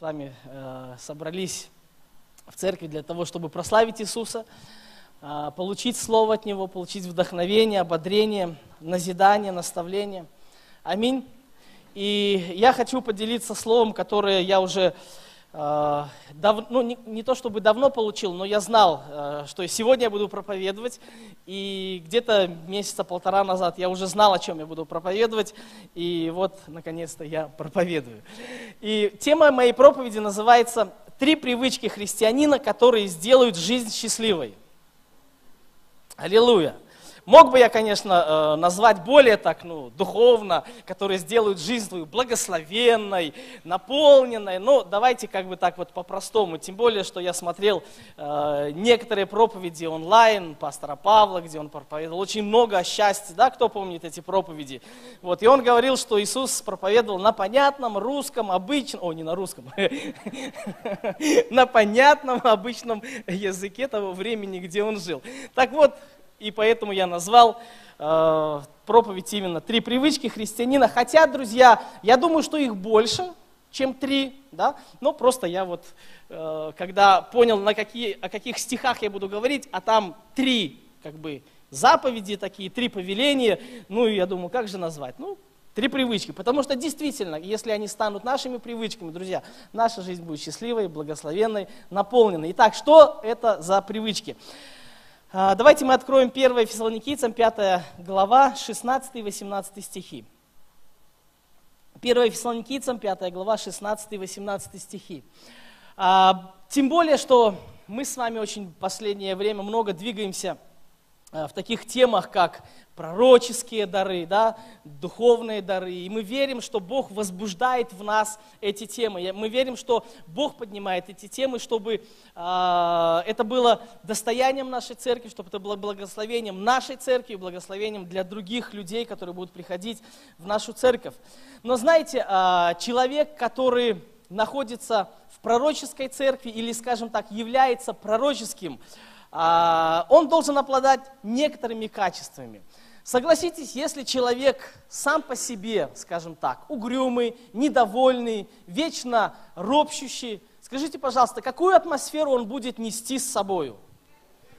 с вами э, собрались в церкви для того, чтобы прославить Иисуса, э, получить Слово от Него, получить вдохновение, ободрение, назидание, наставление. Аминь. И я хочу поделиться словом, которое я уже дав, ну, не, не то чтобы давно получил, но я знал, э, что сегодня я буду проповедовать. И где-то месяца полтора назад я уже знал, о чем я буду проповедовать. И вот, наконец-то, я проповедую. И тема моей проповеди называется «Три привычки христианина, которые сделают жизнь счастливой». Аллилуйя! Мог бы я, конечно, э, назвать более так, ну, духовно, которые сделают жизнь твою благословенной, наполненной, но давайте как бы так вот по-простому. Тем более, что я смотрел э, некоторые проповеди онлайн пастора Павла, где он проповедовал очень много о счастье, да, кто помнит эти проповеди? Вот, и он говорил, что Иисус проповедовал на понятном русском, обычном, о, не на русском, на понятном обычном языке того времени, где он жил. Так вот, и поэтому я назвал э, проповедь именно «Три привычки христианина». Хотя, друзья, я думаю, что их больше, чем три, да, но просто я вот, э, когда понял, на какие, о каких стихах я буду говорить, а там три, как бы, заповеди такие, три повеления, ну, и я думаю, как же назвать? Ну, Три привычки. Потому что действительно, если они станут нашими привычками, друзья, наша жизнь будет счастливой, благословенной, наполненной. Итак, что это за привычки? Давайте мы откроем 1 Фессалоникийцам, 5 глава, 16 и 18 стихи. 1 Фессалоникийцам, 5 глава, 16 и 18 стихи. А, тем более, что мы с вами очень в последнее время много двигаемся а, в таких темах, как пророческие дары, да, духовные дары. И мы верим, что Бог возбуждает в нас эти темы. Мы верим, что Бог поднимает эти темы, чтобы э, это было достоянием нашей церкви, чтобы это было благословением нашей церкви, благословением для других людей, которые будут приходить в нашу церковь. Но знаете, э, человек, который находится в пророческой церкви или, скажем так, является пророческим, он должен обладать некоторыми качествами. Согласитесь, если человек сам по себе, скажем так, угрюмый, недовольный, вечно ропщущий, скажите, пожалуйста, какую атмосферу он будет нести с собою?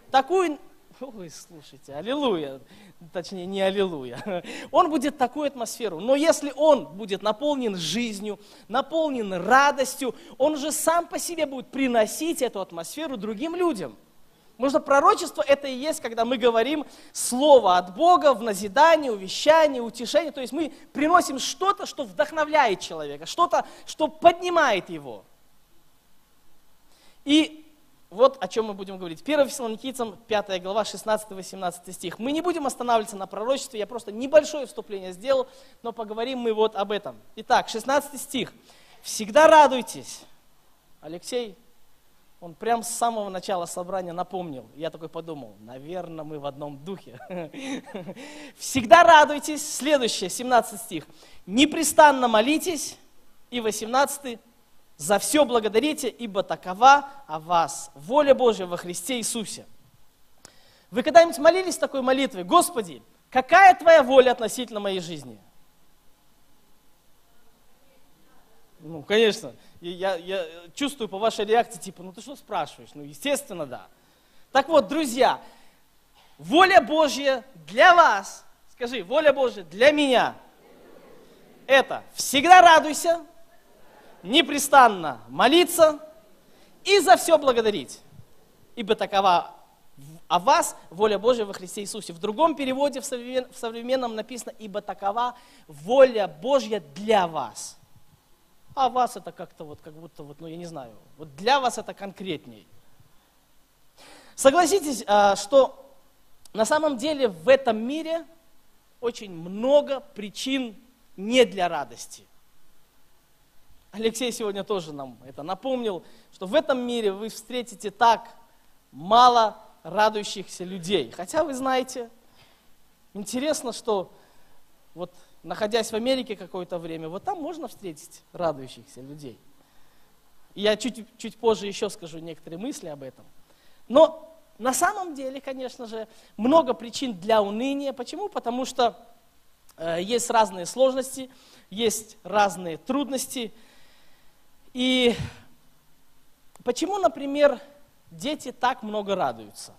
Такую, ой, слушайте, аллилуйя, точнее не аллилуйя, он будет такую атмосферу. Но если он будет наполнен жизнью, наполнен радостью, он же сам по себе будет приносить эту атмосферу другим людям – Что пророчество это и есть, когда мы говорим слово от Бога в назидании, увещании, утешении. То есть мы приносим что-то, что вдохновляет человека, что-то, что поднимает его. И вот о чем мы будем говорить. 1 Фессалоникийцам, 5 глава, 16-18 стих. Мы не будем останавливаться на пророчестве, я просто небольшое вступление сделал, но поговорим мы вот об этом. Итак, 16 стих. «Всегда радуйтесь». Алексей, он прям с самого начала собрания напомнил. Я такой подумал, наверное, мы в одном духе. Всегда радуйтесь. Следующее, 17 стих. Непрестанно молитесь. И 18 за все благодарите, ибо такова о вас воля Божья во Христе Иисусе. Вы когда-нибудь молились такой молитвой? Господи, какая Твоя воля относительно моей жизни? Ну, конечно. Я, я чувствую по вашей реакции, типа, ну ты что спрашиваешь? Ну, естественно, да. Так вот, друзья, воля Божья для вас, скажи, воля Божья для меня, это всегда радуйся, непрестанно молиться и за все благодарить. Ибо такова о вас воля Божья во Христе Иисусе. В другом переводе, в современном написано, ибо такова воля Божья для вас. А вас это как-то вот, как будто вот, ну я не знаю, вот для вас это конкретней. Согласитесь, а, что на самом деле в этом мире очень много причин не для радости. Алексей сегодня тоже нам это напомнил, что в этом мире вы встретите так мало радующихся людей. Хотя вы знаете, интересно, что вот находясь в Америке какое-то время, вот там можно встретить радующихся людей. Я чуть, чуть позже еще скажу некоторые мысли об этом. Но на самом деле, конечно же, много причин для уныния. Почему? Потому что э, есть разные сложности, есть разные трудности. И почему, например, дети так много радуются?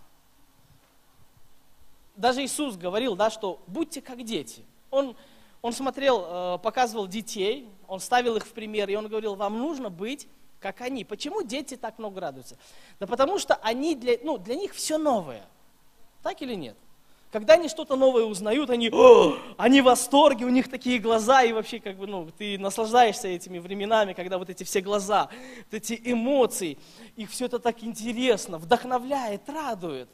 Даже Иисус говорил, да, что будьте как дети. Он, он смотрел, э, показывал детей, он ставил их в пример, и он говорил, вам нужно быть как они. Почему дети так много радуются? Да потому что они для, ну, для них все новое. Так или нет? Когда они что-то новое узнают, они, О! они в восторге, у них такие глаза, и вообще как бы, ну, ты наслаждаешься этими временами, когда вот эти все глаза, вот эти эмоции, их все это так интересно, вдохновляет, радует.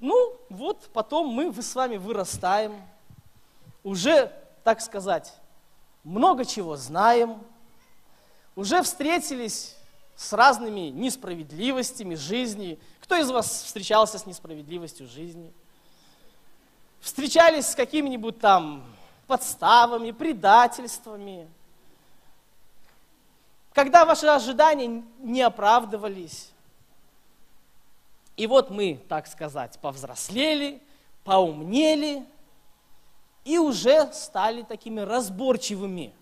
Ну, вот потом мы с вами вырастаем, уже, так сказать, много чего знаем, уже встретились с разными несправедливостями жизни. Кто из вас встречался с несправедливостью жизни? встречались с какими-нибудь там подставами, предательствами, когда ваши ожидания не оправдывались. И вот мы, так сказать, повзрослели, поумнели и уже стали такими разборчивыми.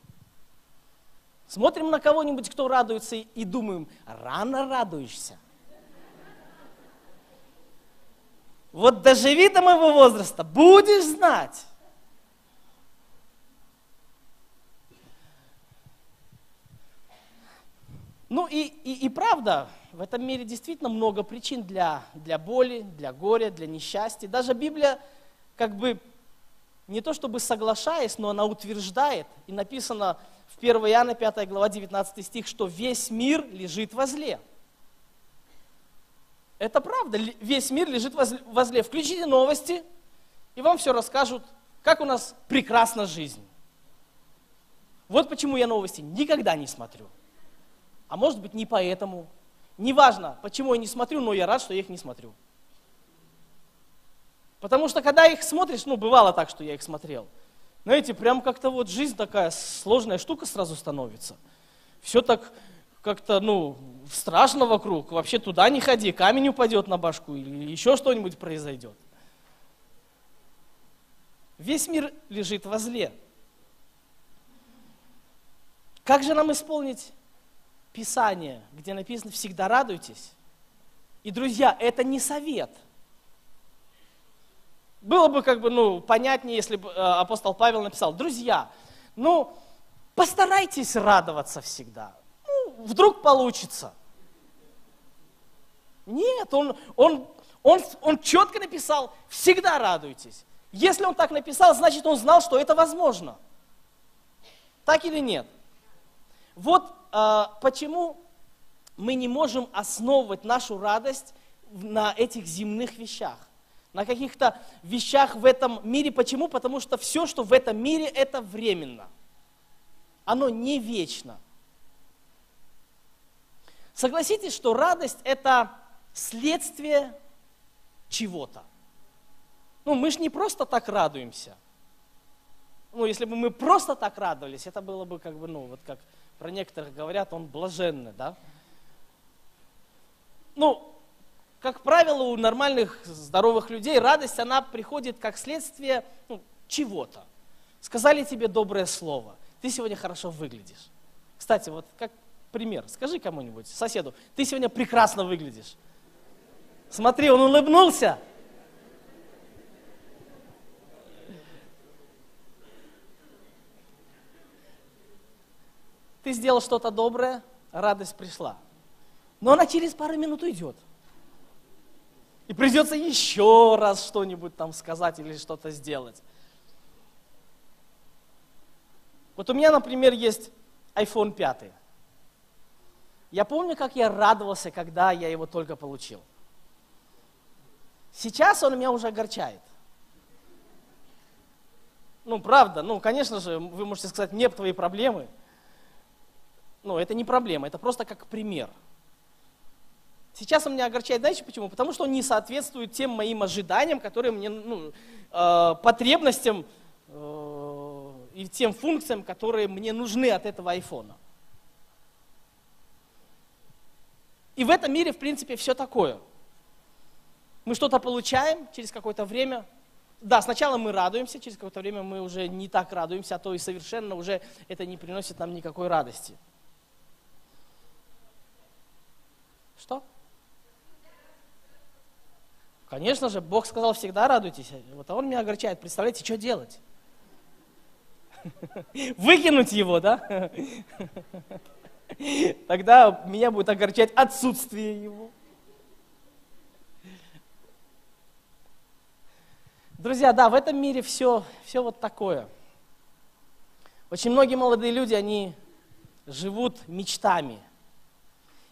Смотрим на кого-нибудь, кто радуется, и думаем, рано радуешься. Вот доживи до моего возраста, будешь знать. Ну и, и, и правда, в этом мире действительно много причин для, для боли, для горя, для несчастья. Даже Библия как бы не то чтобы соглашаясь, но она утверждает, и написано в 1 Иоанна 5 глава 19 стих, что весь мир лежит возле. Это правда, весь мир лежит возле. Включите новости, и вам все расскажут, как у нас прекрасна жизнь. Вот почему я новости никогда не смотрю. А может быть не поэтому. Неважно, почему я не смотрю, но я рад, что я их не смотрю. Потому что когда их смотришь, ну бывало так, что я их смотрел, знаете, прям как-то вот жизнь такая сложная штука сразу становится. Все так как-то, ну, страшно вокруг, вообще туда не ходи, камень упадет на башку или еще что-нибудь произойдет. Весь мир лежит возле. Как же нам исполнить Писание, где написано «всегда радуйтесь»? И, друзья, это не совет. Было бы как бы, ну, понятнее, если бы э, апостол Павел написал, друзья, ну, постарайтесь радоваться всегда вдруг получится. Нет, он, он, он, он четко написал, всегда радуйтесь. Если он так написал, значит он знал, что это возможно. Так или нет? Вот э, почему мы не можем основывать нашу радость на этих земных вещах, на каких-то вещах в этом мире. Почему? Потому что все, что в этом мире, это временно. Оно не вечно. Согласитесь, что радость – это следствие чего-то. Ну, мы же не просто так радуемся. Ну, если бы мы просто так радовались, это было бы как бы, ну, вот как про некоторых говорят, он блаженный, да? Ну, как правило, у нормальных, здоровых людей радость, она приходит как следствие ну, чего-то. Сказали тебе доброе слово, ты сегодня хорошо выглядишь. Кстати, вот как пример. Скажи кому-нибудь, соседу, ты сегодня прекрасно выглядишь. Смотри, он улыбнулся. Ты сделал что-то доброе, радость пришла. Но она через пару минут уйдет. И придется еще раз что-нибудь там сказать или что-то сделать. Вот у меня, например, есть iPhone 5. Я помню, как я радовался, когда я его только получил. Сейчас он меня уже огорчает. Ну, правда, ну, конечно же, вы можете сказать, нет твои проблемы. Но это не проблема, это просто как пример. Сейчас он меня огорчает, знаете почему? Потому что он не соответствует тем моим ожиданиям, которые мне, ну, э, потребностям э, и тем функциям, которые мне нужны от этого айфона. И в этом мире, в принципе, все такое. Мы что-то получаем через какое-то время. Да, сначала мы радуемся, через какое-то время мы уже не так радуемся, а то и совершенно уже это не приносит нам никакой радости. Что? Конечно же, Бог сказал, всегда радуйтесь. Вот а он меня огорчает. Представляете, что делать? Выкинуть его, да? Тогда меня будет огорчать отсутствие его. Друзья, да, в этом мире все, все вот такое. Очень многие молодые люди, они живут мечтами.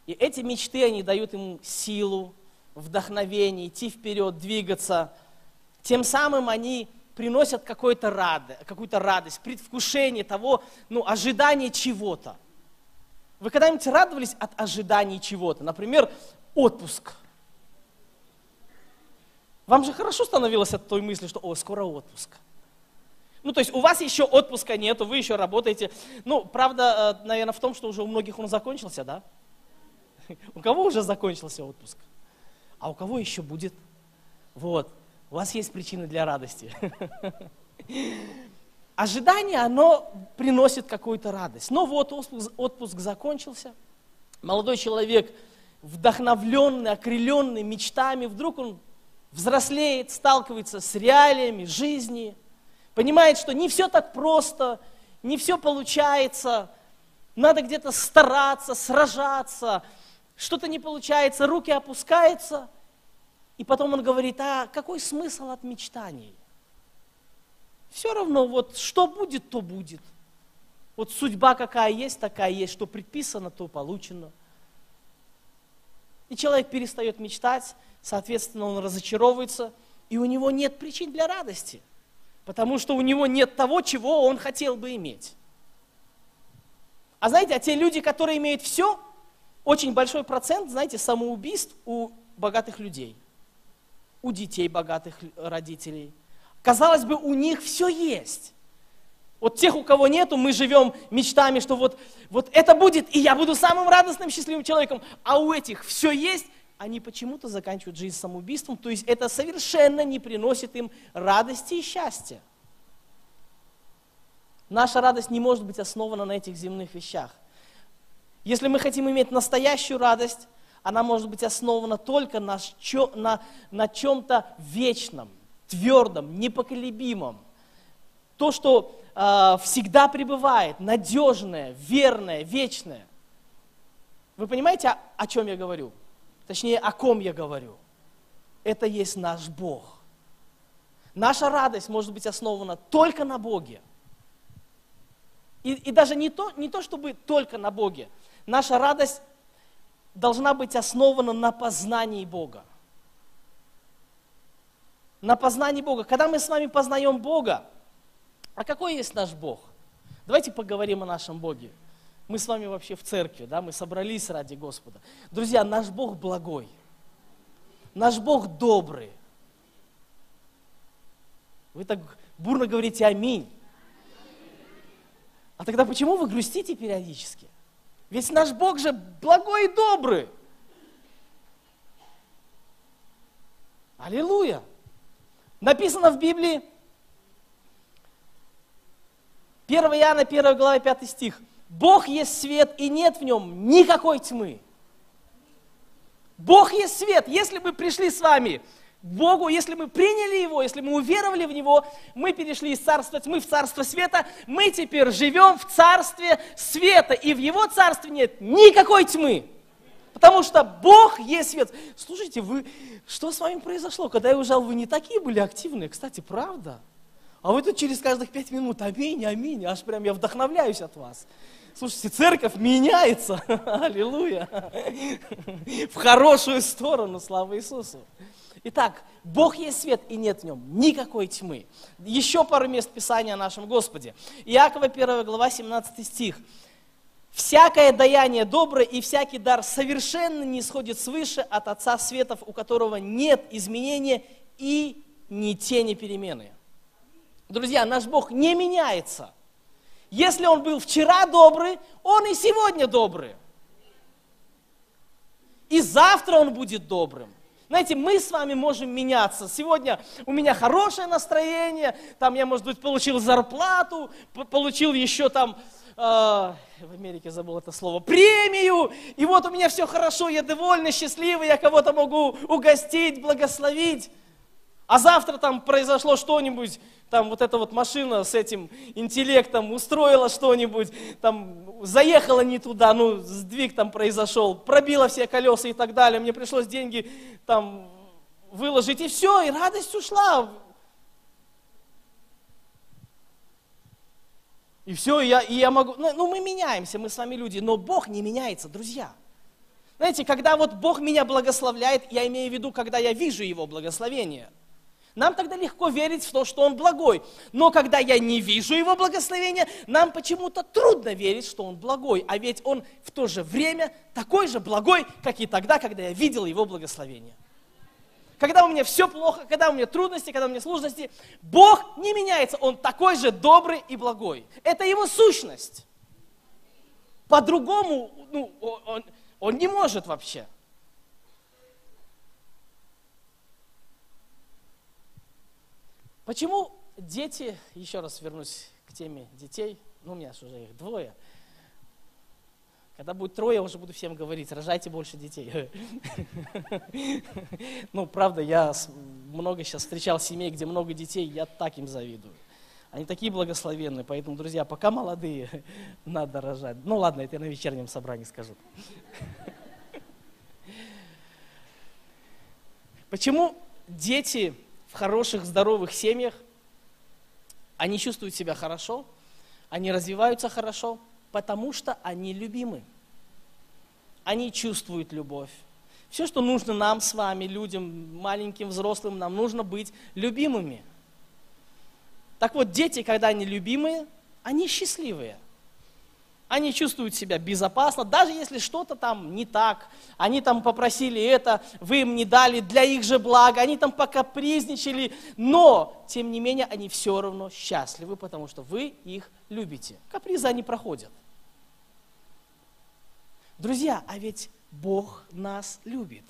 И эти мечты, они дают им силу, вдохновение, идти вперед, двигаться. Тем самым они приносят какую-то радость, какую-то радость, предвкушение того, ну, ожидание чего-то. Вы когда-нибудь радовались от ожидания чего-то? Например, отпуск – вам же хорошо становилось от той мысли, что, о, скоро отпуск. Ну, то есть у вас еще отпуска нету, вы еще работаете. Ну, правда, э, наверное, в том, что уже у многих он закончился, да? У кого уже закончился отпуск? А у кого еще будет? Вот. У вас есть причины для радости. Ожидание, оно приносит какую-то радость. Но вот отпуск, отпуск закончился. Молодой человек, вдохновленный, окрыленный мечтами, вдруг он взрослеет, сталкивается с реалиями жизни, понимает, что не все так просто, не все получается, надо где-то стараться, сражаться, что-то не получается, руки опускаются, и потом он говорит, а какой смысл от мечтаний? Все равно, вот что будет, то будет. Вот судьба какая есть, такая есть, что предписано, то получено. И человек перестает мечтать, соответственно, он разочаровывается, и у него нет причин для радости, потому что у него нет того, чего он хотел бы иметь. А знаете, а те люди, которые имеют все, очень большой процент, знаете, самоубийств у богатых людей, у детей богатых родителей. Казалось бы, у них все есть. Вот тех, у кого нету, мы живем мечтами, что вот, вот это будет, и я буду самым радостным, счастливым человеком. А у этих все есть, они почему-то заканчивают жизнь самоубийством, то есть это совершенно не приносит им радости и счастья. Наша радость не может быть основана на этих земных вещах. Если мы хотим иметь настоящую радость, она может быть основана только на, на, на чем-то вечном, твердом, непоколебимом. То, что э, всегда пребывает, надежное, верное, вечное. Вы понимаете, о, о чем я говорю? Точнее, о ком я говорю? Это есть наш Бог. Наша радость может быть основана только на Боге. И, и даже не то, не то, чтобы только на Боге. Наша радость должна быть основана на познании Бога. На познании Бога. Когда мы с вами познаем Бога, а какой есть наш Бог? Давайте поговорим о нашем Боге. Мы с вами вообще в церкви, да, мы собрались ради Господа. Друзья, наш Бог благой. Наш Бог добрый. Вы так бурно говорите аминь. А тогда почему вы грустите периодически? Ведь наш Бог же благой и добрый. Аллилуйя. Написано в Библии, 1 Иоанна, 1 глава, 5 стих – Бог есть свет, и нет в нем никакой тьмы. Бог есть свет. Если мы пришли с вами Богу, если мы приняли Его, если мы уверовали в Него, мы перешли из царства тьмы в царство света, мы теперь живем в царстве света, и в Его царстве нет никакой тьмы. Потому что Бог есть свет. Слушайте, вы, что с вами произошло? Когда я уезжал, вы не такие были активные. Кстати, правда? А вы тут через каждых пять минут, аминь, аминь, аж прям я вдохновляюсь от вас. Слушайте, церковь меняется, аллилуйя, в хорошую сторону, слава Иисусу. Итак, Бог есть свет, и нет в нем никакой тьмы. Еще пару мест Писания о нашем Господе. Иакова 1 глава 17 стих. «Всякое даяние доброе и всякий дар совершенно не исходит свыше от Отца Светов, у которого нет изменения и ни тени перемены». Друзья, наш Бог не меняется – если он был вчера добрый, он и сегодня добрый. И завтра он будет добрым. Знаете, мы с вами можем меняться. Сегодня у меня хорошее настроение, там я, может быть, получил зарплату, получил еще там в Америке забыл это слово, премию, и вот у меня все хорошо, я довольный, счастливый, я кого-то могу угостить, благословить. А завтра там произошло что-нибудь, там вот эта вот машина с этим интеллектом устроила что-нибудь, там заехала не туда, ну сдвиг там произошел, пробила все колеса и так далее, мне пришлось деньги там выложить, и все, и радость ушла. И все, и я, и я могу, ну, ну мы меняемся, мы с вами люди, но Бог не меняется, друзья. Знаете, когда вот Бог меня благословляет, я имею в виду, когда я вижу Его благословение – нам тогда легко верить в то, что Он благой. Но когда я не вижу Его благословения, нам почему-то трудно верить, что Он благой. А ведь Он в то же время такой же благой, как и тогда, когда я видел Его благословение. Когда у меня все плохо, когда у меня трудности, когда у меня сложности, Бог не меняется. Он такой же добрый и благой. Это Его сущность. По-другому ну, он, он не может вообще. Почему дети, еще раз вернусь к теме детей, ну у меня же уже их двое, когда будет трое, я уже буду всем говорить, рожайте больше детей. Ну, правда, я много сейчас встречал семей, где много детей, я так им завидую. Они такие благословенные, поэтому, друзья, пока молодые, надо рожать. Ну ладно, это я на вечернем собрании скажу. Почему дети в хороших, здоровых семьях, они чувствуют себя хорошо, они развиваются хорошо, потому что они любимы. Они чувствуют любовь. Все, что нужно нам с вами, людям, маленьким, взрослым, нам нужно быть любимыми. Так вот, дети, когда они любимые, они счастливые они чувствуют себя безопасно, даже если что-то там не так, они там попросили это, вы им не дали для их же блага, они там покапризничали, но, тем не менее, они все равно счастливы, потому что вы их любите. Капризы они проходят. Друзья, а ведь Бог нас любит.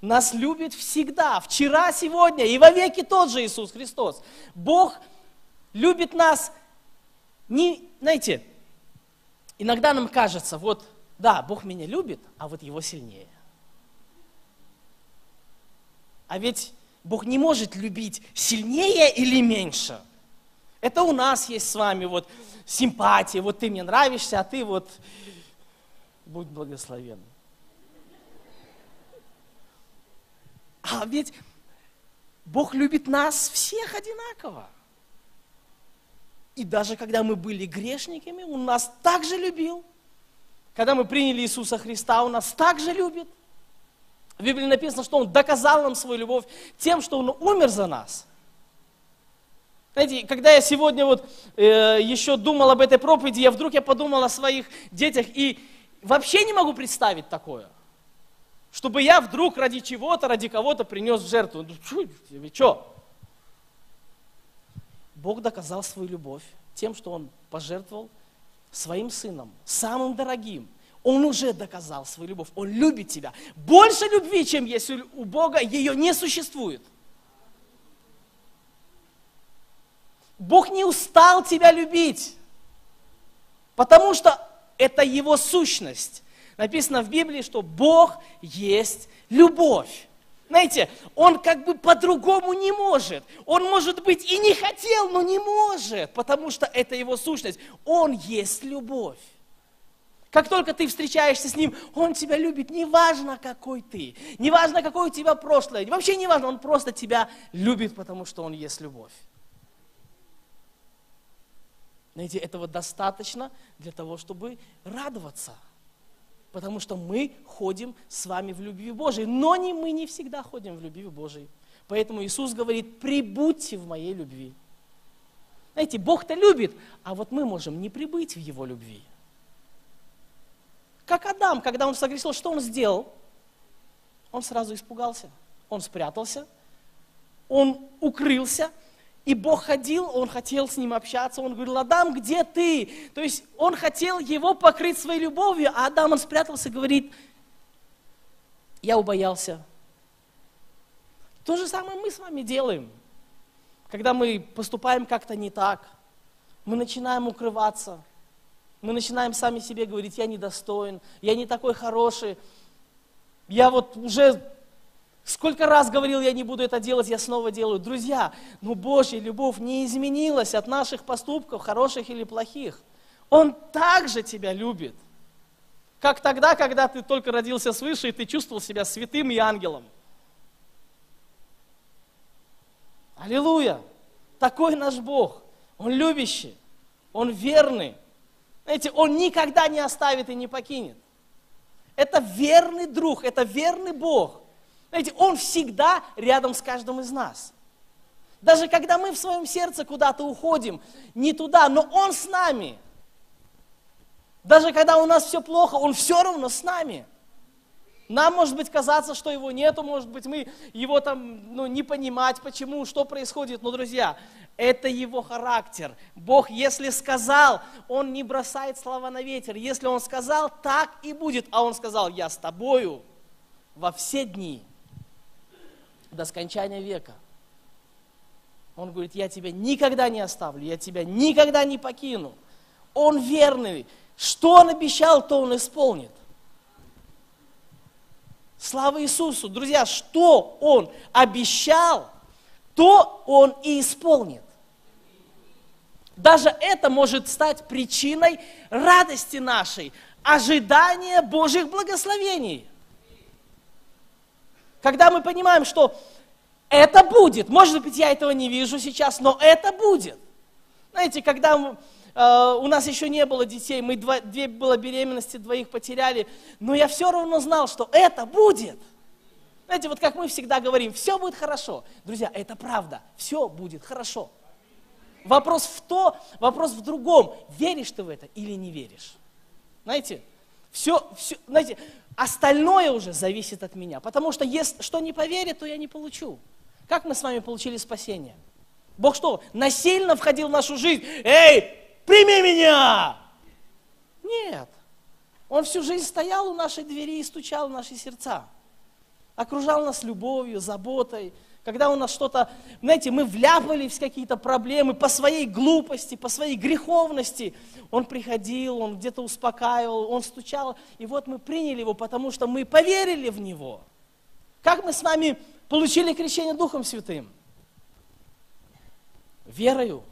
Нас любит всегда, вчера, сегодня и во веки тот же Иисус Христос. Бог любит нас не, знаете, Иногда нам кажется, вот, да, Бог меня любит, а вот Его сильнее. А ведь Бог не может любить сильнее или меньше. Это у нас есть с вами вот симпатия, вот ты мне нравишься, а ты вот будь благословен. А ведь Бог любит нас всех одинаково. И даже когда мы были грешниками, Он нас также любил. Когда мы приняли Иисуса Христа, Он нас также любит. В Библии написано, что Он доказал нам свою любовь тем, что Он умер за нас. Знаете, когда я сегодня вот э, еще думал об этой проповеди, я вдруг я подумал о своих детях и вообще не могу представить такое. Чтобы я вдруг ради чего-то, ради кого-то принес жертву. Ну, что? Бог доказал свою любовь тем, что Он пожертвовал своим сыном, самым дорогим. Он уже доказал свою любовь. Он любит тебя. Больше любви, чем есть у Бога, ее не существует. Бог не устал тебя любить, потому что это Его сущность. Написано в Библии, что Бог есть любовь. Знаете, он как бы по-другому не может. Он, может быть, и не хотел, но не может, потому что это его сущность. Он есть любовь. Как только ты встречаешься с ним, он тебя любит, неважно какой ты, неважно какое у тебя прошлое, вообще неважно, он просто тебя любит, потому что он есть любовь. Знаете, этого достаточно для того, чтобы радоваться – потому что мы ходим с вами в любви Божией. Но не мы не всегда ходим в любви Божией. Поэтому Иисус говорит, прибудьте в моей любви. Знаете, Бог-то любит, а вот мы можем не прибыть в Его любви. Как Адам, когда он согрешил, что он сделал? Он сразу испугался, он спрятался, он укрылся, и Бог ходил, он хотел с ним общаться, он говорил, Адам, где ты? То есть он хотел его покрыть своей любовью, а Адам, он спрятался говорит, я убоялся. То же самое мы с вами делаем. Когда мы поступаем как-то не так, мы начинаем укрываться, Мы начинаем сами себе говорить, я недостоин, я не такой хороший, я вот уже сколько раз говорил, я не буду это делать, я снова делаю. Друзья, но Божья любовь не изменилась от наших поступков, хороших или плохих. Он также тебя любит. Как тогда, когда ты только родился свыше, и ты чувствовал себя святым и ангелом. Аллилуйя! Такой наш Бог. Он любящий, Он верный. Знаете, Он никогда не оставит и не покинет. Это верный друг, это верный Бог. Знаете, Он всегда рядом с каждым из нас. Даже когда мы в своем сердце куда-то уходим, не туда, но Он с нами. Даже когда у нас все плохо, Он все равно с нами. Нам, может быть, казаться, что его нету, может быть, мы его там ну, не понимать, почему, что происходит. Но, друзья, это его характер. Бог, если сказал, Он не бросает слова на ветер. Если Он сказал, так и будет. А Он сказал, я с тобою во все дни, до скончания века. Он говорит, я тебя никогда не оставлю, я тебя никогда не покину. Он верный. Что Он обещал, то Он исполнит. Слава Иисусу! Друзья, что Он обещал, то Он и исполнит. Даже это может стать причиной радости нашей, ожидания Божьих благословений. Когда мы понимаем, что это будет, может быть, я этого не вижу сейчас, но это будет. Знаете, когда Э, у нас еще не было детей, мы два, две было беременности, двоих потеряли, но я все равно знал, что это будет. Знаете, вот как мы всегда говорим, все будет хорошо. Друзья, это правда, все будет хорошо. Вопрос в то, вопрос в другом, веришь ты в это или не веришь. Знаете, все, все, знаете, остальное уже зависит от меня. Потому что если что не поверит, то я не получу. Как мы с вами получили спасение? Бог что, насильно входил в нашу жизнь? Эй, прими меня! Нет. Он всю жизнь стоял у нашей двери и стучал в наши сердца. Окружал нас любовью, заботой. Когда у нас что-то, знаете, мы вляпались в какие-то проблемы по своей глупости, по своей греховности. Он приходил, он где-то успокаивал, он стучал. И вот мы приняли его, потому что мы поверили в него. Как мы с вами получили крещение Духом Святым? Верою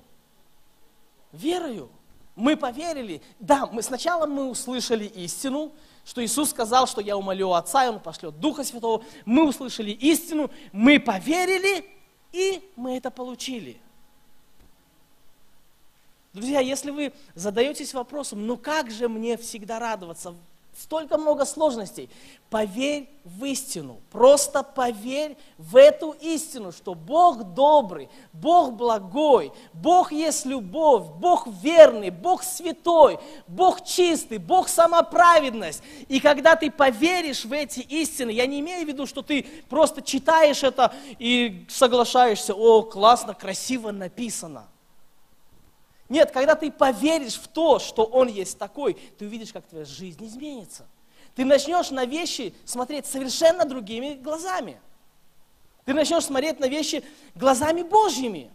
верою. Мы поверили. Да, мы, сначала мы услышали истину, что Иисус сказал, что я умолю Отца, и Он пошлет Духа Святого. Мы услышали истину, мы поверили, и мы это получили. Друзья, если вы задаетесь вопросом, ну как же мне всегда радоваться столько много сложностей. Поверь в истину, просто поверь в эту истину, что Бог добрый, Бог благой, Бог есть любовь, Бог верный, Бог святой, Бог чистый, Бог самоправедность. И когда ты поверишь в эти истины, я не имею в виду, что ты просто читаешь это и соглашаешься, о, классно, красиво написано. Нет, когда ты поверишь в то, что Он есть такой, ты увидишь, как твоя жизнь изменится. Ты начнешь на вещи смотреть совершенно другими глазами. Ты начнешь смотреть на вещи глазами Божьими.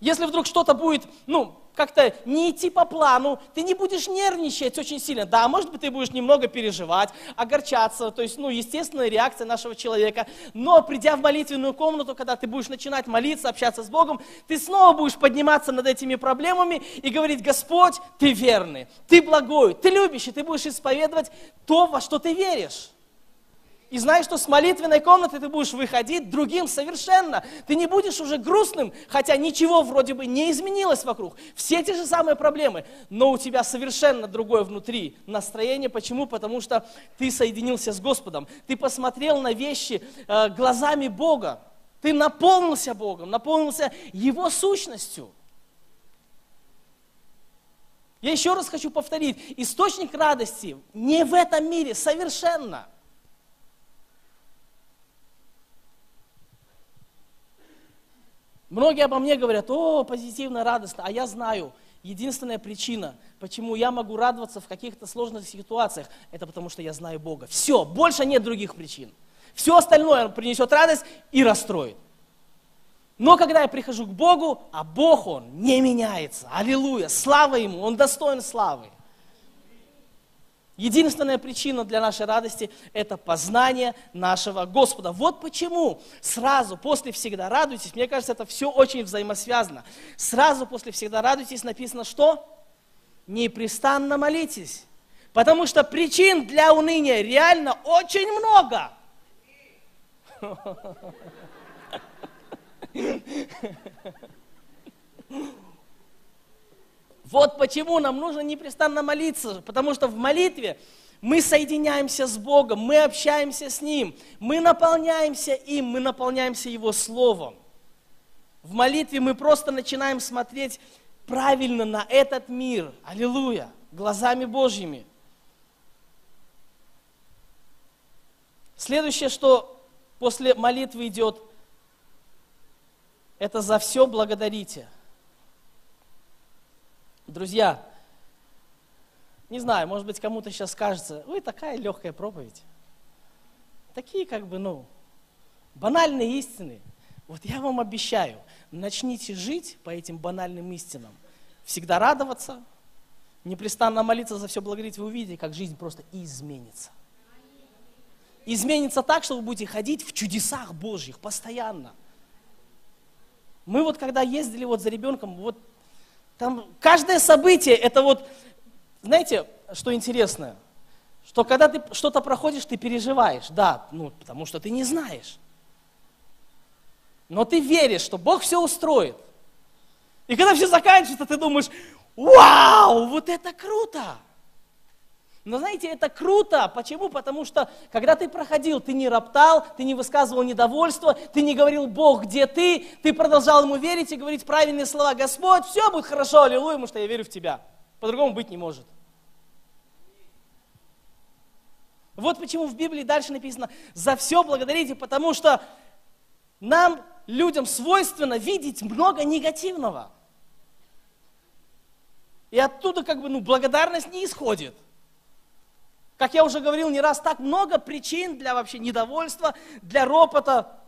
Если вдруг что-то будет, ну, как-то не идти по плану, ты не будешь нервничать очень сильно. Да, может быть, ты будешь немного переживать, огорчаться, то есть, ну, естественная реакция нашего человека. Но придя в молитвенную комнату, когда ты будешь начинать молиться, общаться с Богом, ты снова будешь подниматься над этими проблемами и говорить, Господь, ты верный, ты благой, ты любящий, ты будешь исповедовать то, во что ты веришь. И знаешь, что с молитвенной комнаты ты будешь выходить другим совершенно. Ты не будешь уже грустным, хотя ничего вроде бы не изменилось вокруг. Все те же самые проблемы, но у тебя совершенно другое внутри настроение. Почему? Потому что ты соединился с Господом. Ты посмотрел на вещи э, глазами Бога. Ты наполнился Богом, наполнился Его сущностью. Я еще раз хочу повторить, источник радости не в этом мире совершенно – Многие обо мне говорят, о, позитивно, радостно, а я знаю, единственная причина, почему я могу радоваться в каких-то сложных ситуациях, это потому что я знаю Бога. Все, больше нет других причин. Все остальное принесет радость и расстроит. Но когда я прихожу к Богу, а Бог, Он не меняется. Аллилуйя, слава Ему, Он достоин славы. Единственная причина для нашей радости – это познание нашего Господа. Вот почему сразу после «всегда радуйтесь», мне кажется, это все очень взаимосвязано. Сразу после «всегда радуйтесь» написано что? Непрестанно молитесь. Потому что причин для уныния реально очень много. Вот почему нам нужно непрестанно молиться, потому что в молитве мы соединяемся с Богом, мы общаемся с Ним, мы наполняемся им, мы наполняемся Его Словом. В молитве мы просто начинаем смотреть правильно на этот мир, аллилуйя, глазами Божьими. Следующее, что после молитвы идет, это за все благодарите – Друзья, не знаю, может быть, кому-то сейчас кажется, ой, такая легкая проповедь. Такие как бы, ну, банальные истины. Вот я вам обещаю, начните жить по этим банальным истинам. Всегда радоваться, непрестанно молиться за все благодарить, вы увидите, как жизнь просто изменится. Изменится так, что вы будете ходить в чудесах Божьих постоянно. Мы вот когда ездили вот за ребенком, вот там каждое событие, это вот, знаете, что интересно? Что когда ты что-то проходишь, ты переживаешь, да, ну, потому что ты не знаешь. Но ты веришь, что Бог все устроит. И когда все заканчивается, ты думаешь, вау, вот это круто! Но знаете, это круто. Почему? Потому что, когда ты проходил, ты не роптал, ты не высказывал недовольство, ты не говорил, Бог, где ты? Ты продолжал ему верить и говорить правильные слова. Господь, все будет хорошо, аллилуйя, потому что я верю в тебя. По-другому быть не может. Вот почему в Библии дальше написано, за все благодарите, потому что нам, людям, свойственно видеть много негативного. И оттуда как бы, ну, благодарность не исходит. Как я уже говорил не раз, так много причин для вообще недовольства, для ропота.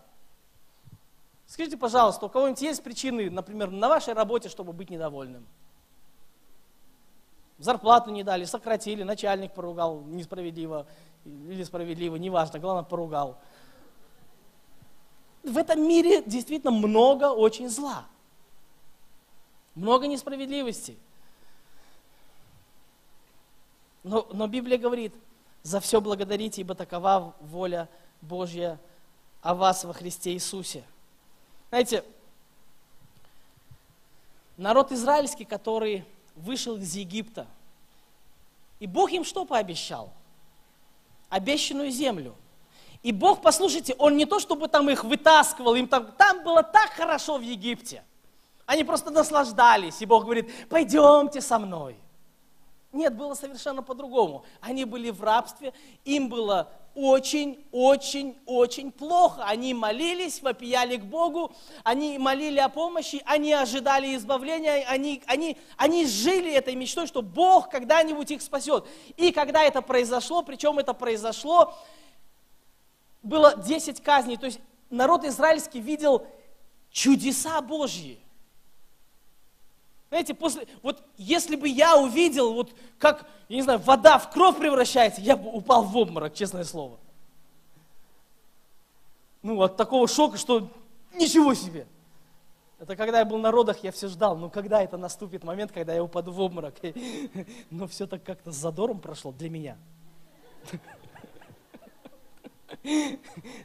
Скажите, пожалуйста, у кого-нибудь есть причины, например, на вашей работе, чтобы быть недовольным? Зарплату не дали, сократили, начальник поругал несправедливо или справедливо, неважно, главное поругал. В этом мире действительно много очень зла. Много несправедливости. Но, но Библия говорит, за все благодарите, ибо такова воля Божья о вас во Христе Иисусе. Знаете, народ израильский, который вышел из Египта, и Бог им что пообещал? Обещанную землю. И Бог, послушайте, Он не то, чтобы там их вытаскивал, им там, там было так хорошо в Египте. Они просто наслаждались, и Бог говорит, пойдемте со мной. Нет, было совершенно по-другому. Они были в рабстве, им было очень, очень, очень плохо. Они молились, вопияли к Богу, они молили о помощи, они ожидали избавления, они, они, они жили этой мечтой, что Бог когда-нибудь их спасет. И когда это произошло, причем это произошло, было 10 казней, то есть народ израильский видел чудеса Божьи. Знаете, после, вот если бы я увидел, вот как, я не знаю, вода в кровь превращается, я бы упал в обморок, честное слово. Ну, от такого шока, что ничего себе. Это когда я был на родах, я все ждал, ну когда это наступит момент, когда я упаду в обморок. Но все так как-то с задором прошло для меня.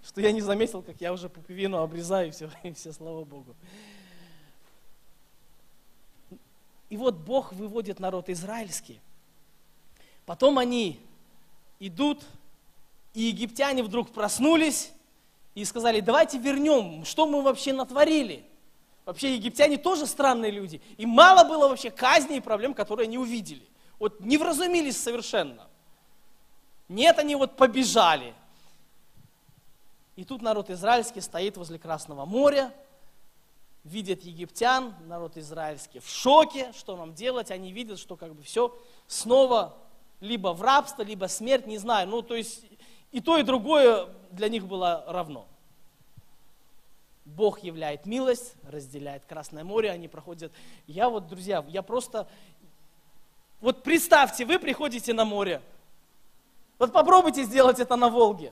Что я не заметил, как я уже пуповину обрезаю, и все, все, слава Богу. И вот Бог выводит народ израильский. Потом они идут, и египтяне вдруг проснулись и сказали, давайте вернем, что мы вообще натворили. Вообще египтяне тоже странные люди. И мало было вообще казней и проблем, которые они увидели. Вот не вразумились совершенно. Нет, они вот побежали. И тут народ израильский стоит возле Красного моря, видят египтян, народ израильский, в шоке, что нам делать, они видят, что как бы все снова либо в рабство, либо смерть, не знаю, ну то есть и то, и другое для них было равно. Бог являет милость, разделяет Красное море, они проходят. Я вот, друзья, я просто... Вот представьте, вы приходите на море. Вот попробуйте сделать это на Волге.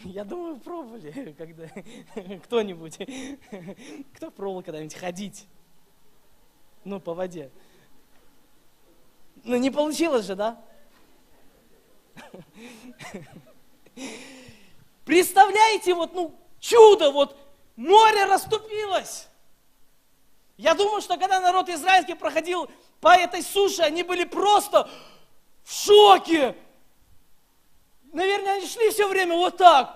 Я думаю, пробовали когда кто-нибудь. Кто пробовал когда-нибудь ходить? Ну, по воде. Ну, не получилось же, да? Представляете, вот, ну, чудо, вот, море расступилось. Я думаю, что когда народ израильский проходил по этой суше, они были просто в шоке. Наверное, они шли все время вот так.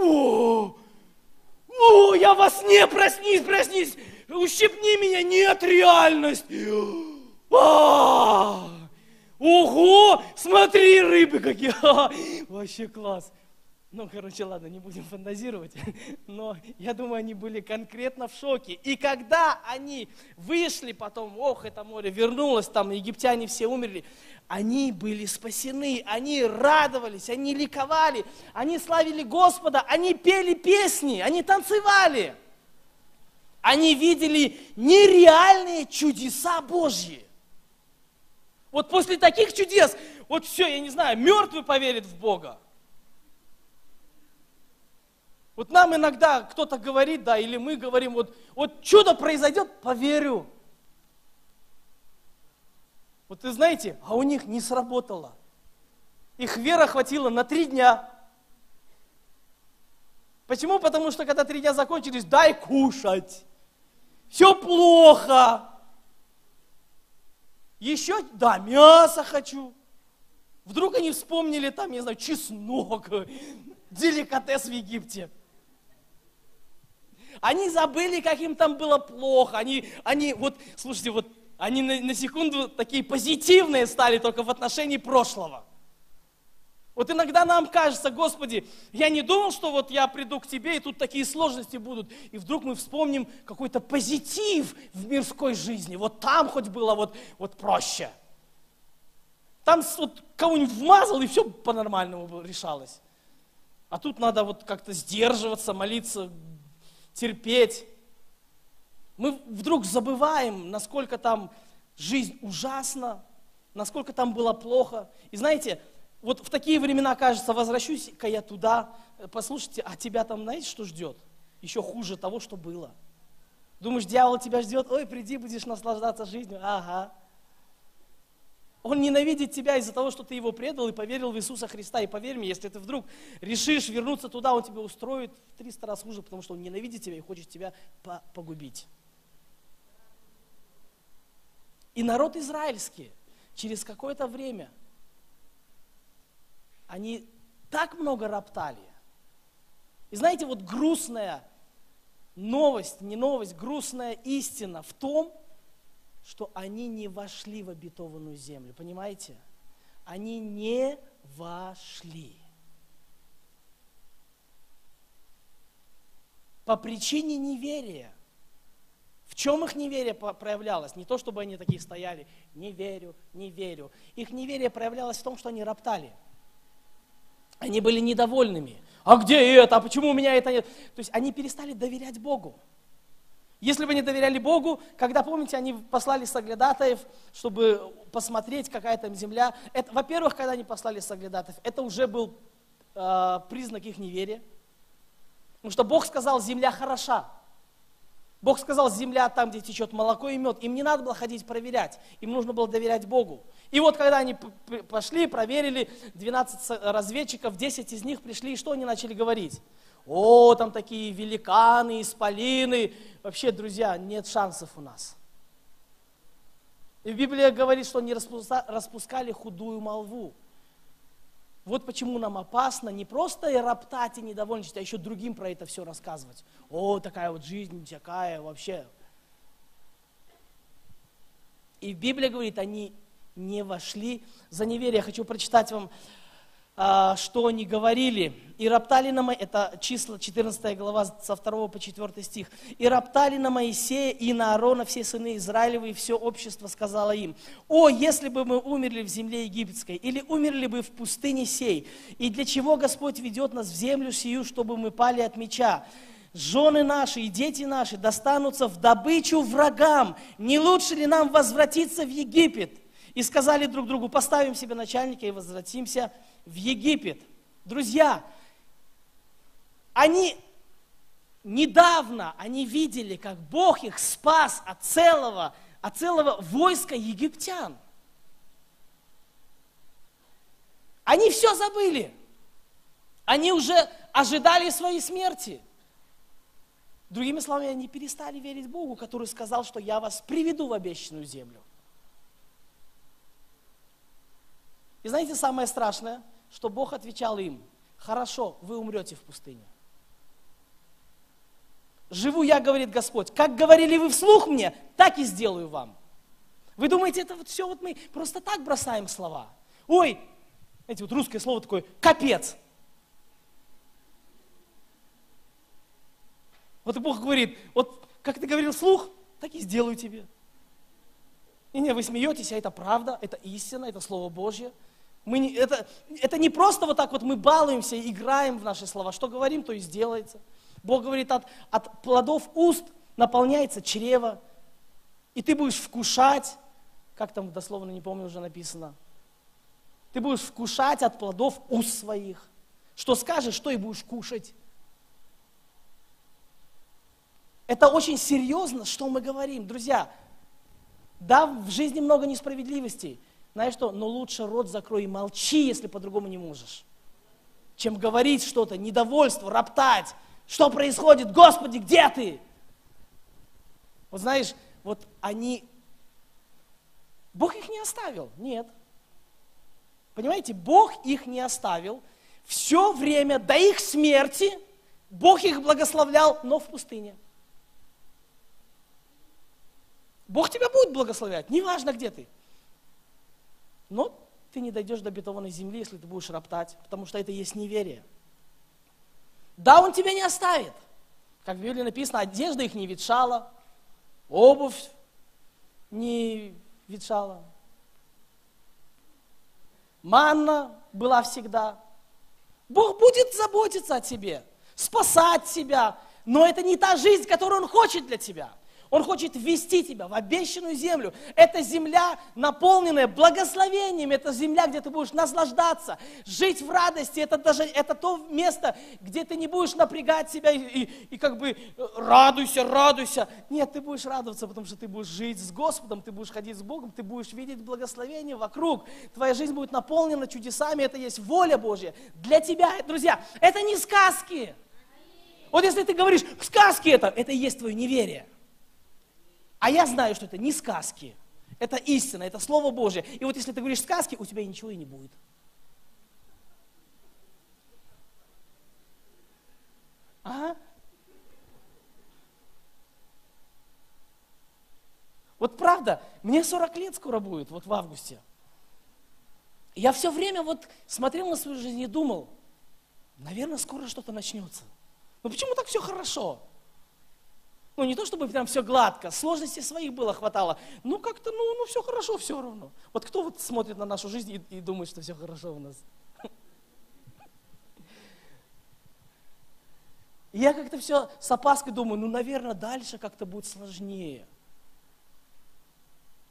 О, о, я вас не, проснись, проснись, ущипни меня, нет, реальность. А, ого, смотри, рыбы какие, вообще класс. Ну, короче, ладно, не будем фантазировать, но я думаю, они были конкретно в шоке. И когда они вышли потом, ох, это море вернулось, там египтяне все умерли, они были спасены, они радовались, они ликовали, они славили Господа, они пели песни, они танцевали. Они видели нереальные чудеса Божьи. Вот после таких чудес, вот все, я не знаю, мертвый поверит в Бога. Вот нам иногда кто-то говорит, да, или мы говорим, вот, вот чудо произойдет, поверю. Вот вы знаете, а у них не сработало. Их вера хватила на три дня. Почему? Потому что когда три дня закончились, дай кушать. Все плохо. Еще, да, мясо хочу. Вдруг они вспомнили там, не знаю, чеснок, деликатес в Египте. Они забыли, как им там было плохо. Они, они вот, слушайте, вот они на, на секунду такие позитивные стали только в отношении прошлого. Вот иногда нам кажется, Господи, я не думал, что вот я приду к Тебе, и тут такие сложности будут. И вдруг мы вспомним какой-то позитив в мирской жизни. Вот там хоть было вот, вот проще. Там вот кого-нибудь вмазал, и все по-нормальному решалось. А тут надо вот как-то сдерживаться, молиться, терпеть. Мы вдруг забываем, насколько там жизнь ужасна, насколько там было плохо. И знаете, вот в такие времена кажется, возвращусь-ка я туда, послушайте, а тебя там знаете, что ждет? Еще хуже того, что было. Думаешь, дьявол тебя ждет, ой, приди, будешь наслаждаться жизнью. Ага. Он ненавидит тебя из-за того, что ты его предал и поверил в Иисуса Христа. И поверь мне, если ты вдруг решишь вернуться туда, он тебя устроит в 300 раз хуже, потому что он ненавидит тебя и хочет тебя погубить. И народ израильский через какое-то время, они так много роптали. И знаете, вот грустная новость, не новость, грустная истина в том, что они не вошли в обетованную землю. Понимаете? Они не вошли. По причине неверия. В чем их неверие проявлялось? Не то, чтобы они такие стояли, не верю, не верю. Их неверие проявлялось в том, что они роптали. Они были недовольными. А где это? А почему у меня это нет? То есть они перестали доверять Богу. Если бы они доверяли Богу, когда, помните, они послали соглядатаев, чтобы посмотреть, какая там земля. Это, во-первых, когда они послали соглядатаев, это уже был э, признак их неверия. Потому что Бог сказал, земля хороша. Бог сказал, земля там, где течет молоко и мед. Им не надо было ходить проверять, им нужно было доверять Богу. И вот когда они пошли, проверили 12 разведчиков, 10 из них пришли, и что они начали говорить? О, там такие великаны, исполины. Вообще, друзья, нет шансов у нас. И Библия говорит, что они распускали худую молву. Вот почему нам опасно не просто и роптать и недовольничать, а еще другим про это все рассказывать. О, такая вот жизнь, такая вообще. И Библия говорит, они не вошли за неверие. Я хочу прочитать вам что они говорили. И роптали на Моисея, это числа 14 глава со 2 по 4 стих. И роптали на Моисея и на Аарона все сыны Израилевы, и все общество сказало им, о, если бы мы умерли в земле египетской, или умерли бы в пустыне сей, и для чего Господь ведет нас в землю сию, чтобы мы пали от меча? жены наши и дети наши достанутся в добычу врагам. Не лучше ли нам возвратиться в Египет? И сказали друг другу, поставим себе начальника и возвратимся в Египет. Друзья, они недавно, они видели, как Бог их спас от целого, от целого войска египтян. Они все забыли. Они уже ожидали своей смерти. Другими словами, они перестали верить Богу, который сказал, что я вас приведу в обещанную землю. И знаете самое страшное, что Бог отвечал им, хорошо, вы умрете в пустыне. Живу я, говорит Господь, как говорили вы вслух мне, так и сделаю вам. Вы думаете, это вот все вот мы просто так бросаем слова? Ой, эти вот русское слово такое, капец. Вот и Бог говорит, вот как ты говорил вслух, так и сделаю тебе. И не, вы смеетесь, а это правда, это истина, это Слово Божье. Мы не, это, это не просто вот так вот мы балуемся, играем в наши слова. Что говорим, то и сделается. Бог говорит, от, от плодов уст наполняется чрево, и ты будешь вкушать, как там дословно, не помню, уже написано, ты будешь вкушать от плодов уст своих. Что скажешь, что и будешь кушать. Это очень серьезно, что мы говорим. Друзья, да, в жизни много несправедливостей. Знаешь что, но лучше рот закрой и молчи, если по-другому не можешь. Чем говорить что-то, недовольство, роптать. Что происходит? Господи, где ты? Вот знаешь, вот они... Бог их не оставил? Нет. Понимаете, Бог их не оставил. Все время до их смерти Бог их благословлял, но в пустыне. Бог тебя будет благословлять, неважно где ты. Но ты не дойдешь до обетованной земли, если ты будешь роптать, потому что это есть неверие. Да, Он тебя не оставит. Как в Библии написано, одежда их не ветшала, обувь не ветшала. Манна была всегда. Бог будет заботиться о тебе, спасать тебя, но это не та жизнь, которую Он хочет для тебя. Он хочет ввести тебя в обещанную землю. Это земля, наполненная благословением. Это земля, где ты будешь наслаждаться, жить в радости. Это даже это то место, где ты не будешь напрягать себя и, и, и как бы э, радуйся, радуйся. Нет, ты будешь радоваться, потому что ты будешь жить с Господом, ты будешь ходить с Богом, ты будешь видеть благословение вокруг. Твоя жизнь будет наполнена чудесами. Это есть воля Божья для тебя, друзья. Это не сказки. Вот если ты говоришь, сказки это, это и есть твое неверие. А я знаю, что это не сказки, это истина, это Слово Божье. И вот если ты говоришь сказки, у тебя ничего и не будет. Ага. Вот правда, мне 40 лет скоро будет, вот в августе. Я все время вот смотрел на свою жизнь и думал, наверное, скоро что-то начнется. Но почему так все хорошо? Ну, не то, чтобы прям все гладко, сложностей своих было хватало. Ну, как-то, ну, ну, все хорошо все равно. Вот кто вот смотрит на нашу жизнь и, и думает, что все хорошо у нас? Я как-то все с опаской думаю, ну, наверное, дальше как-то будет сложнее.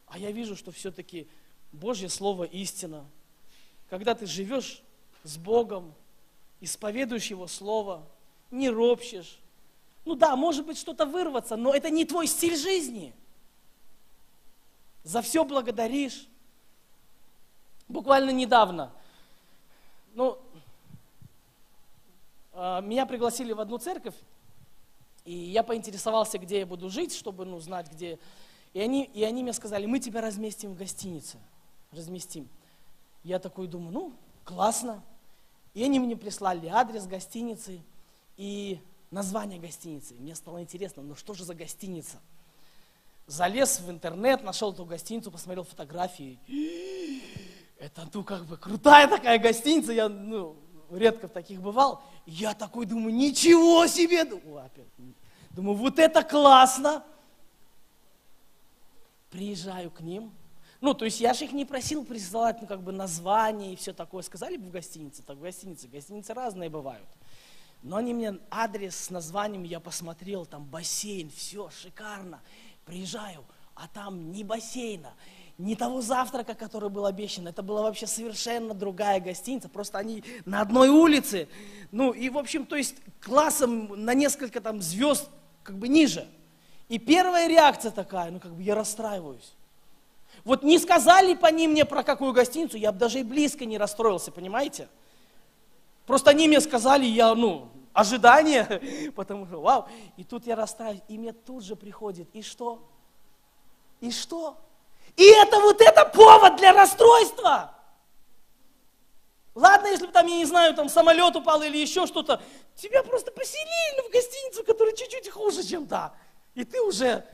А я вижу, что все-таки Божье Слово истина. Когда ты живешь с Богом, исповедуешь Его Слово, не ропщешь, ну да, может быть что-то вырваться, но это не твой стиль жизни. За все благодаришь. Буквально недавно, ну, а, меня пригласили в одну церковь, и я поинтересовался, где я буду жить, чтобы ну, знать, где. И они, и они мне сказали, мы тебя разместим в гостинице. Разместим. Я такой думаю, ну, классно. И они мне прислали адрес гостиницы. И название гостиницы. Мне стало интересно, ну что же за гостиница? Залез в интернет, нашел эту гостиницу, посмотрел фотографии. это, ну, как бы крутая такая гостиница, я, ну, редко в таких бывал. Я такой думаю, ничего себе! Думаю, думаю вот это классно! Приезжаю к ним, ну, то есть я же их не просил присылать, ну, как бы название и все такое. Сказали бы в гостинице, так в гостинице. Гостиницы разные бывают. Но они мне адрес с названием, я посмотрел, там бассейн, все шикарно. Приезжаю, а там ни бассейна, ни того завтрака, который был обещан. Это была вообще совершенно другая гостиница. Просто они на одной улице. Ну, и, в общем, то есть классом на несколько там звезд как бы ниже. И первая реакция такая, ну, как бы я расстраиваюсь. Вот не сказали по ним мне про какую гостиницу, я бы даже и близко не расстроился, понимаете? Просто они мне сказали, я, ну, ожидание, потому что, вау. И тут я расстраиваюсь, и мне тут же приходит, и что? И что? И это вот это повод для расстройства. Ладно, если бы там, я не знаю, там самолет упал или еще что-то, тебя просто поселили в гостиницу, которая чуть-чуть хуже, чем та. И ты уже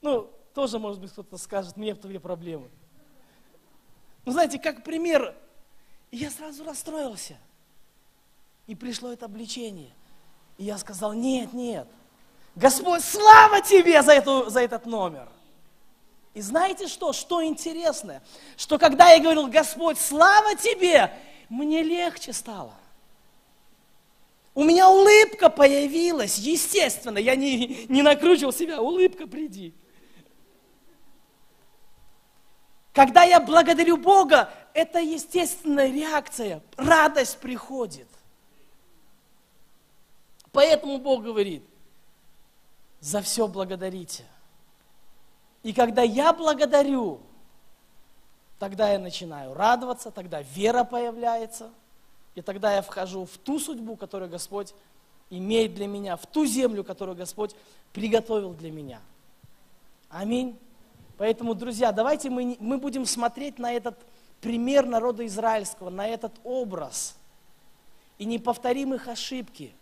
ну, тоже, может быть, кто-то скажет, мне в твои проблемы. Ну, знаете, как пример, я сразу расстроился. И пришло это обличение. И я сказал, нет, нет, Господь, слава тебе за, эту, за этот номер. И знаете что? Что интересно? Что когда я говорил, Господь, слава тебе, мне легче стало. У меня улыбка появилась, естественно, я не, не накручивал себя, улыбка приди. Когда я благодарю Бога, это естественная реакция, радость приходит. Поэтому Бог говорит, за все благодарите. И когда я благодарю, тогда я начинаю радоваться, тогда вера появляется, и тогда я вхожу в ту судьбу, которую Господь имеет для меня, в ту землю, которую Господь приготовил для меня. Аминь. Поэтому, друзья, давайте мы, мы будем смотреть на этот пример народа израильского, на этот образ. И не повторим их ошибки,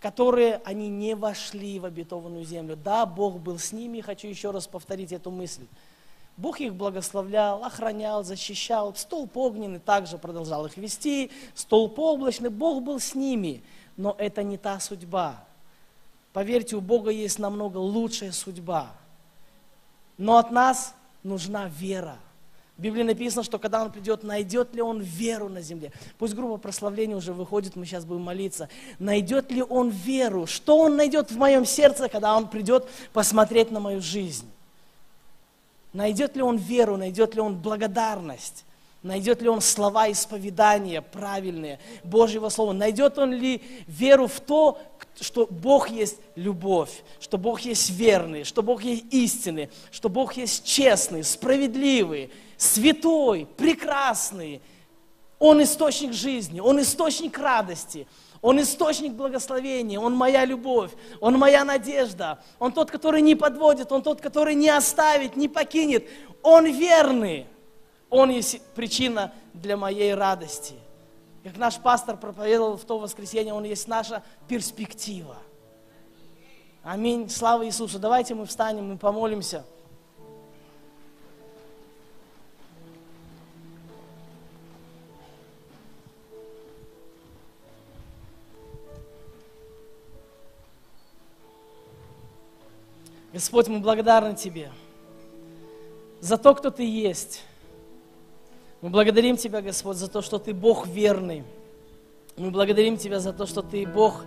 которые они не вошли в обетованную землю. Да, Бог был с ними, хочу еще раз повторить эту мысль. Бог их благословлял, охранял, защищал. Столб огненный также продолжал их вести, столб облачный. Бог был с ними, но это не та судьба. Поверьте, у Бога есть намного лучшая судьба – но от нас нужна вера. В Библии написано, что когда Он придет, найдет ли Он веру на земле. Пусть группа прославления уже выходит, мы сейчас будем молиться. Найдет ли Он веру? Что Он найдет в моем сердце, когда Он придет посмотреть на мою жизнь? Найдет ли Он веру, найдет ли Он благодарность? Найдет ли он слова исповедания правильные Божьего Слова? Найдет он ли веру в то, что Бог есть любовь, что Бог есть верный, что Бог есть истинный, что Бог есть честный, справедливый, святой, прекрасный. Он источник жизни, Он источник радости, Он источник благословения, Он моя любовь, Он моя надежда, Он тот, который не подводит, Он тот, который не оставит, не покинет, Он верный. Он есть причина для моей радости. Как наш пастор проповедовал в то воскресенье, Он есть наша перспектива. Аминь. Слава Иисусу. Давайте мы встанем и помолимся. Господь, мы благодарны Тебе за то, кто Ты есть. Мы благодарим Тебя, Господь, за то, что Ты Бог верный. Мы благодарим Тебя за то, что Ты Бог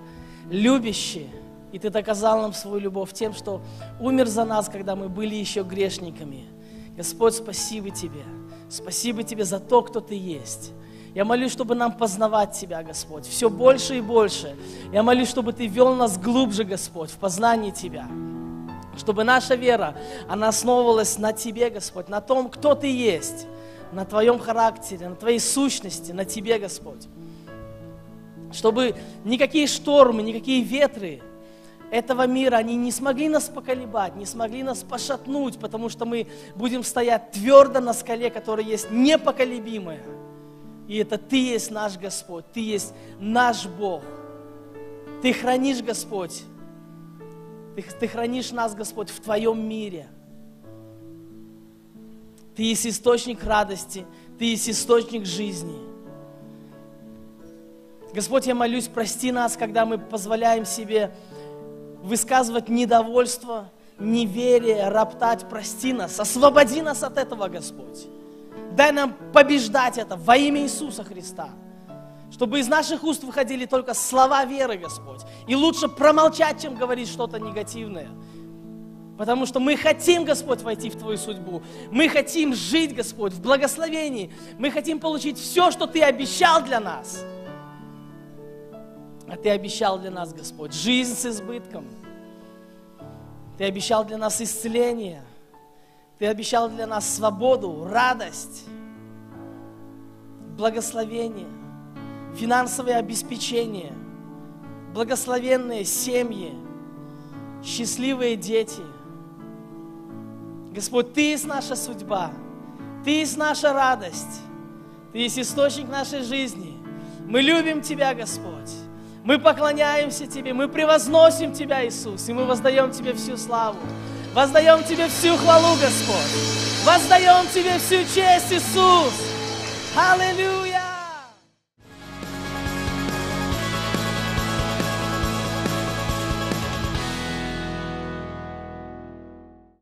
любящий. И Ты доказал нам свою любовь тем, что умер за нас, когда мы были еще грешниками. Господь, спасибо Тебе. Спасибо Тебе за то, кто Ты есть. Я молюсь, чтобы нам познавать Тебя, Господь, все больше и больше. Я молюсь, чтобы Ты вел нас глубже, Господь, в познании Тебя. Чтобы наша вера, она основывалась на Тебе, Господь, на том, кто Ты есть на Твоем характере, на Твоей сущности, на Тебе, Господь. Чтобы никакие штормы, никакие ветры этого мира, они не смогли нас поколебать, не смогли нас пошатнуть, потому что мы будем стоять твердо на скале, которая есть непоколебимая. И это Ты есть наш Господь, Ты есть наш Бог. Ты хранишь, Господь, Ты, ты хранишь нас, Господь, в Твоем мире – Ты есть источник радости, Ты есть источник жизни. Господь, я молюсь, прости нас, когда мы позволяем себе высказывать недовольство, неверие, роптать, прости нас, освободи нас от этого, Господь. Дай нам побеждать это во имя Иисуса Христа. Чтобы из наших уст выходили только слова веры, Господь. И лучше промолчать, чем говорить что-то негативное. Потому что мы хотим, Господь, войти в Твою судьбу. Мы хотим жить, Господь, в благословении. Мы хотим получить все, что Ты обещал для нас. А Ты обещал для нас, Господь, жизнь с избытком. Ты обещал для нас исцеление. Ты обещал для нас свободу, радость, благословение, финансовое обеспечение, благословенные семьи, счастливые дети. Господь, Ты есть наша судьба, Ты есть наша радость, Ты есть источник нашей жизни. Мы любим Тебя, Господь. Мы поклоняемся Тебе, мы превозносим Тебя, Иисус, и мы воздаем Тебе всю славу. Воздаем Тебе всю хвалу, Господь. Воздаем Тебе всю честь, Иисус. Аллилуйя!